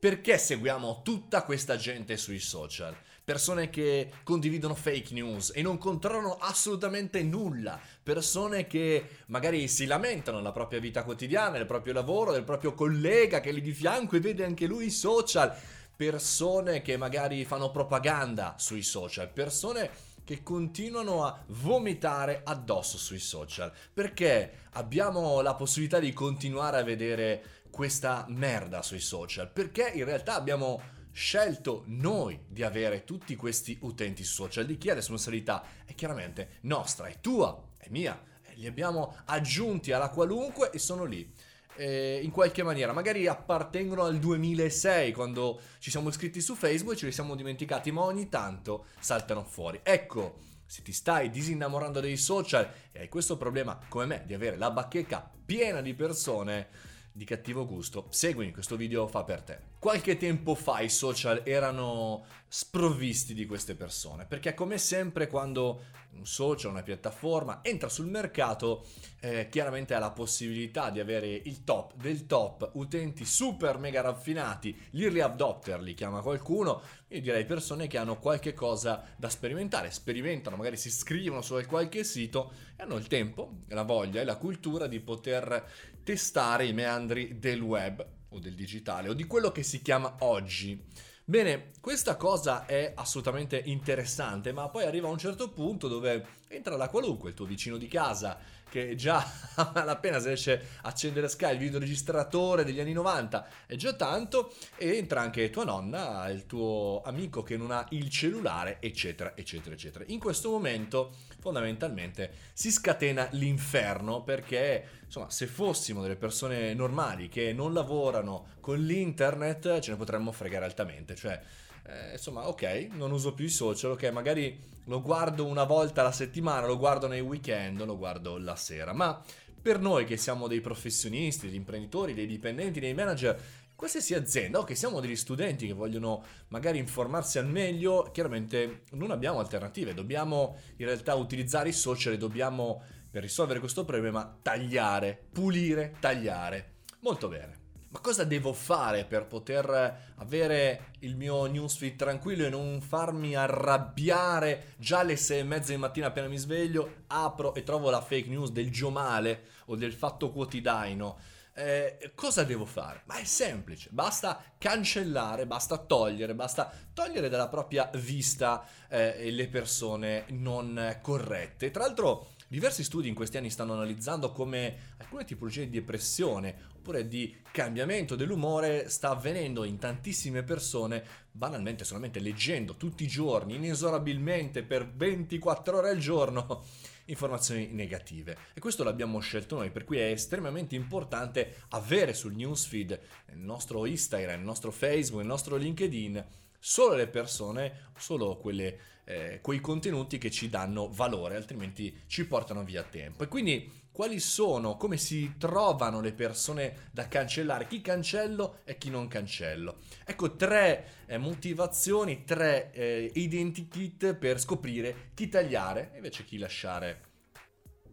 Perché seguiamo tutta questa gente sui social? Persone che condividono fake news e non controllano assolutamente nulla. Persone che magari si lamentano nella propria vita quotidiana, nel proprio lavoro, del proprio collega che lì di fianco e vede anche lui i social. Persone che magari fanno propaganda sui social. Persone che continuano a vomitare addosso sui social. Perché abbiamo la possibilità di continuare a vedere questa merda sui social? Perché in realtà abbiamo scelto noi di avere tutti questi utenti social. Di chi è responsabilità? È chiaramente nostra, è tua, è mia. Li abbiamo aggiunti alla qualunque e sono lì. Eh, in qualche maniera, magari appartengono al 2006 quando ci siamo iscritti su Facebook e ce li siamo dimenticati, ma ogni tanto saltano fuori. Ecco, se ti stai disinnamorando dei social e hai questo problema come me di avere la bacheca piena di persone, di cattivo gusto, seguimi, questo video fa per te. Qualche tempo fa i social erano sprovvisti di queste persone, perché come sempre quando un social, una piattaforma entra sul mercato, eh, chiaramente ha la possibilità di avere il top del top, utenti super mega raffinati, gli early adopter li chiama qualcuno, io direi persone che hanno qualche cosa da sperimentare, sperimentano, magari si iscrivono su qualche sito e hanno il tempo, la voglia e la cultura di poter testare i meandri del web o del digitale o di quello che si chiama oggi. Bene, questa cosa è assolutamente interessante, ma poi arriva a un certo punto dove entra la qualunque, il tuo vicino di casa, che già appena se riesce a accendere Sky, il videoregistratore degli anni 90, è già tanto, e entra anche tua nonna, il tuo amico che non ha il cellulare, eccetera, eccetera, eccetera. In questo momento, fondamentalmente, si scatena l'inferno perché, insomma, se fossimo delle persone normali che non lavorano con l'internet, ce ne potremmo fregare altamente, cioè eh, insomma, ok, non uso più i social, ok, magari lo guardo una volta alla settimana, lo guardo nei weekend, lo guardo la sera, ma per noi che siamo dei professionisti, degli imprenditori, dei dipendenti, dei manager, qualsiasi azienda o che siamo degli studenti che vogliono magari informarsi al meglio, chiaramente non abbiamo alternative, dobbiamo in realtà utilizzare i social e dobbiamo, per risolvere questo problema, tagliare, pulire, tagliare. Molto bene ma cosa devo fare per poter avere il mio newsfeed tranquillo e non farmi arrabbiare già alle sei e mezza di mattina appena mi sveglio, apro e trovo la fake news del Giomale o del Fatto Quotidiano? Eh, cosa devo fare? Ma è semplice, basta cancellare, basta togliere, basta togliere dalla propria vista eh, le persone non corrette. Tra l'altro diversi studi in questi anni stanno analizzando come alcune tipologie di depressione oppure di cambiamento dell'umore sta avvenendo in tantissime persone banalmente solamente leggendo tutti i giorni, inesorabilmente per 24 ore al giorno informazioni negative. E questo l'abbiamo scelto noi per cui è estremamente importante avere sul newsfeed il nostro Instagram, il nostro Facebook, il nostro LinkedIn solo le persone, solo quelle, eh, quei contenuti che ci danno valore, altrimenti ci portano via tempo. E quindi quali sono, come si trovano le persone da cancellare, chi cancello e chi non cancello. Ecco tre eh, motivazioni, tre eh, identikit per scoprire chi tagliare e invece chi lasciare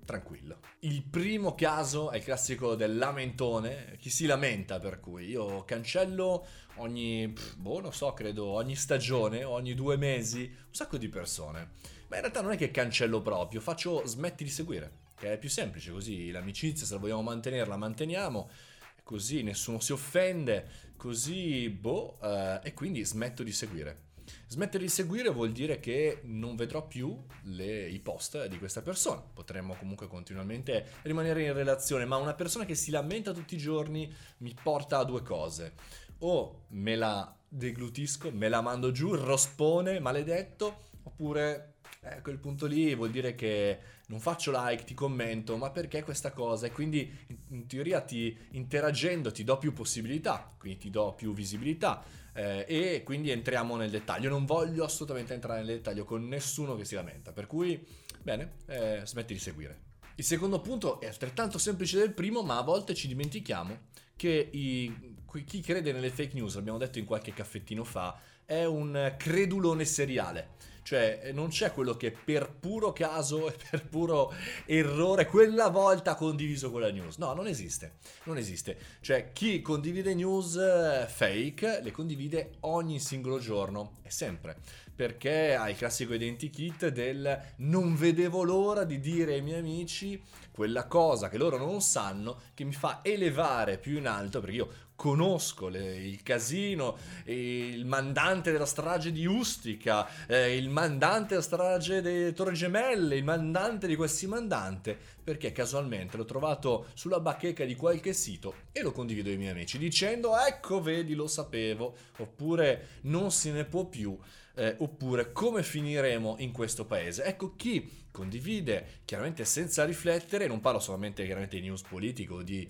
tranquillo. Il primo caso è il classico del lamentone, chi si lamenta per cui io cancello ogni, boh, non so, credo ogni stagione, ogni due mesi, un sacco di persone. Ma in realtà non è che cancello proprio, faccio smetti di seguire, che è più semplice così, l'amicizia se la vogliamo mantenere la manteniamo, così nessuno si offende, così boh, eh, e quindi smetto di seguire. Smettere di seguire vuol dire che non vedrò più le, i post di questa persona. Potremmo comunque continuamente rimanere in relazione, ma una persona che si lamenta tutti i giorni mi porta a due cose. O me la deglutisco, me la mando giù, rospone, maledetto, oppure eh, a quel punto lì vuol dire che non faccio like, ti commento, ma perché questa cosa? E quindi in teoria ti interagendo ti do più possibilità, quindi ti do più visibilità eh, e quindi entriamo nel dettaglio. Non voglio assolutamente entrare nel dettaglio con nessuno che si lamenta, per cui bene, eh, smetti di seguire. Il secondo punto è altrettanto semplice del primo, ma a volte ci dimentichiamo che i chi crede nelle fake news, l'abbiamo detto in qualche caffettino fa, è un credulone seriale. Cioè, eh, non c'è quello che per puro caso e per puro errore quella volta ha condiviso quella news. No, non esiste. Non esiste. Cioè, chi condivide news eh, fake le condivide ogni singolo giorno e sempre. Perché ha il classico identikit del non vedevo l'ora di dire ai miei amici quella cosa che loro non sanno che mi fa elevare più in alto perché io conosco le, il casino, il mandante della strage di Ustica, eh, il mandante della strage delle Torre Gemelle, il mandante di questi mandante, perché casualmente l'ho trovato sulla bacheca di qualche sito e lo condivido ai miei amici dicendo ecco vedi lo sapevo, oppure non se ne può più. Eh, oppure come finiremo in questo paese. Ecco chi condivide chiaramente senza riflettere, non parlo solamente chiaramente di news politico, di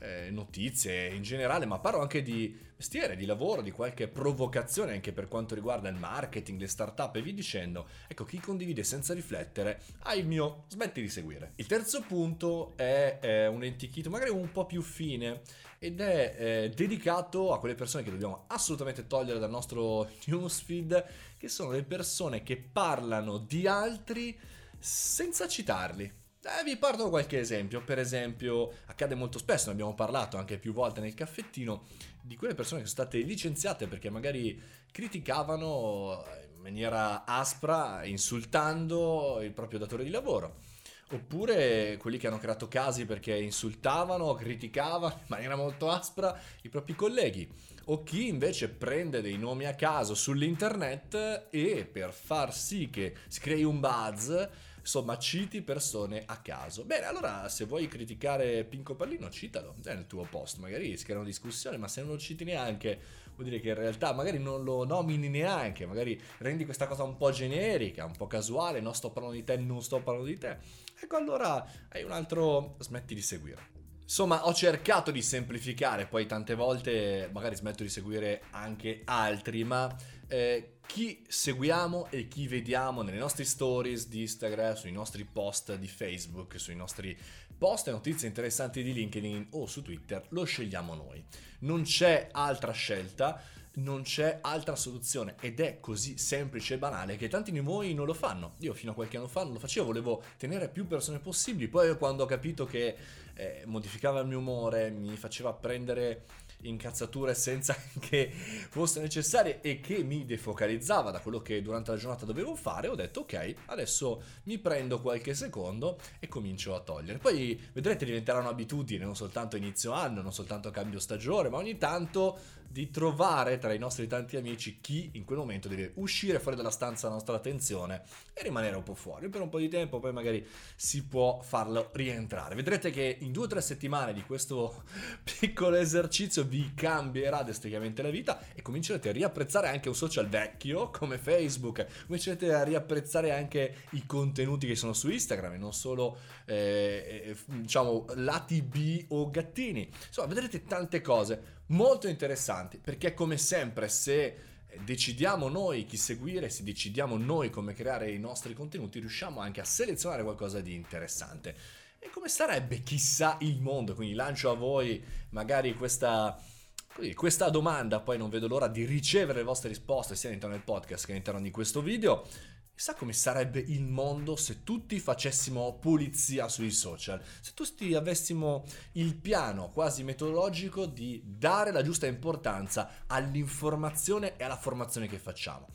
eh, notizie in generale, ma parlo anche di mestiere, di lavoro, di qualche provocazione anche per quanto riguarda il marketing, le start-up e vi dicendo. Ecco, chi condivide senza riflettere ha il mio smetti di seguire. Il terzo punto è, è un entichito magari un po' più fine ed è eh, dedicato a quelle persone che dobbiamo assolutamente togliere dal nostro newsfeed, che sono le persone che parlano di altri senza citarli. Eh, vi porto qualche esempio, per esempio accade molto spesso, ne abbiamo parlato anche più volte nel caffettino, di quelle persone che sono state licenziate perché magari criticavano in maniera aspra, insultando il proprio datore di lavoro. Oppure quelli che hanno creato casi perché insultavano, criticavano in maniera molto aspra i propri colleghi. O chi invece prende dei nomi a caso sull'internet e per far sì che si crei un buzz insomma citi persone a caso. Bene, allora se vuoi criticare Pinco Pallino, citalo nel tuo post, magari si crea una discussione, ma se non lo citi neanche, vuol dire che in realtà magari non lo nomini neanche, magari rendi questa cosa un po' generica, un po' casuale, non sto parlando di te, non sto parlando di te. Ecco allora hai un altro, smetti di seguire. Insomma, ho cercato di semplificare, poi tante volte magari smetto di seguire anche altri, ma eh, chi seguiamo e chi vediamo nelle nostre stories di Instagram, sui nostri post di Facebook, sui nostri post e notizie interessanti di LinkedIn o su Twitter, lo scegliamo noi. Non c'è altra scelta non c'è altra soluzione ed è così semplice e banale che tanti di voi non lo fanno. Io fino a qualche anno fa non lo facevo, volevo tenere più persone possibili, poi quando ho capito che eh, modificava il mio umore, mi faceva prendere incazzature senza che fosse necessarie e che mi defocalizzava da quello che durante la giornata dovevo fare, ho detto ok, adesso mi prendo qualche secondo e comincio a togliere. Poi vedrete diventerà un'abitudine, non soltanto inizio anno, non soltanto cambio stagione, ma ogni tanto di trovare tra i nostri tanti amici chi in quel momento deve uscire fuori dalla stanza della nostra attenzione e rimanere un po' fuori per un po' di tempo, poi magari si può farlo rientrare. Vedrete che in due o tre settimane di questo piccolo esercizio vi cambierà drasticamente la vita e comincerete a riapprezzare anche un social vecchio come Facebook, comincerete a riapprezzare anche i contenuti che sono su Instagram e non solo eh, eh diciamo lati B o gattini. Insomma, vedrete tante cose molto interessanti perché come sempre se decidiamo noi chi seguire, se decidiamo noi come creare i nostri contenuti, riusciamo anche a selezionare qualcosa di interessante. E come sarebbe chissà il mondo? Quindi lancio a voi magari questa, questa domanda, poi non vedo l'ora di ricevere le vostre risposte sia all'interno del podcast che all'interno di questo video. Chissà come sarebbe il mondo se tutti facessimo pulizia sui social, se tutti avessimo il piano quasi metodologico di dare la giusta importanza all'informazione e alla formazione che facciamo.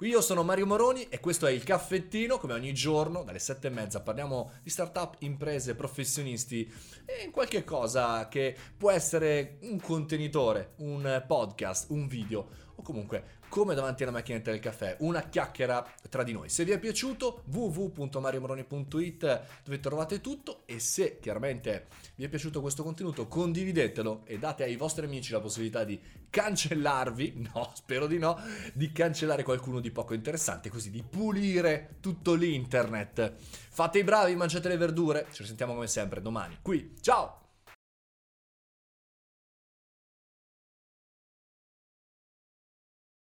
Io sono Mario Moroni e questo è il caffettino, come ogni giorno, dalle sette e mezza parliamo di startup, imprese, professionisti e qualche cosa che può essere un contenitore, un podcast, un video o comunque come davanti alla macchinetta del caffè, una chiacchiera tra di noi. Se vi è piaciuto, www.mariomoroni.it dove trovate tutto e se chiaramente vi è piaciuto questo contenuto, condividetelo e date ai vostri amici la possibilità di cancellarvi, no, spero di no, di cancellare qualcuno di poco interessante, così di pulire tutto l'internet. Fate i bravi, mangiate le verdure, ci risentiamo come sempre domani qui. Ciao!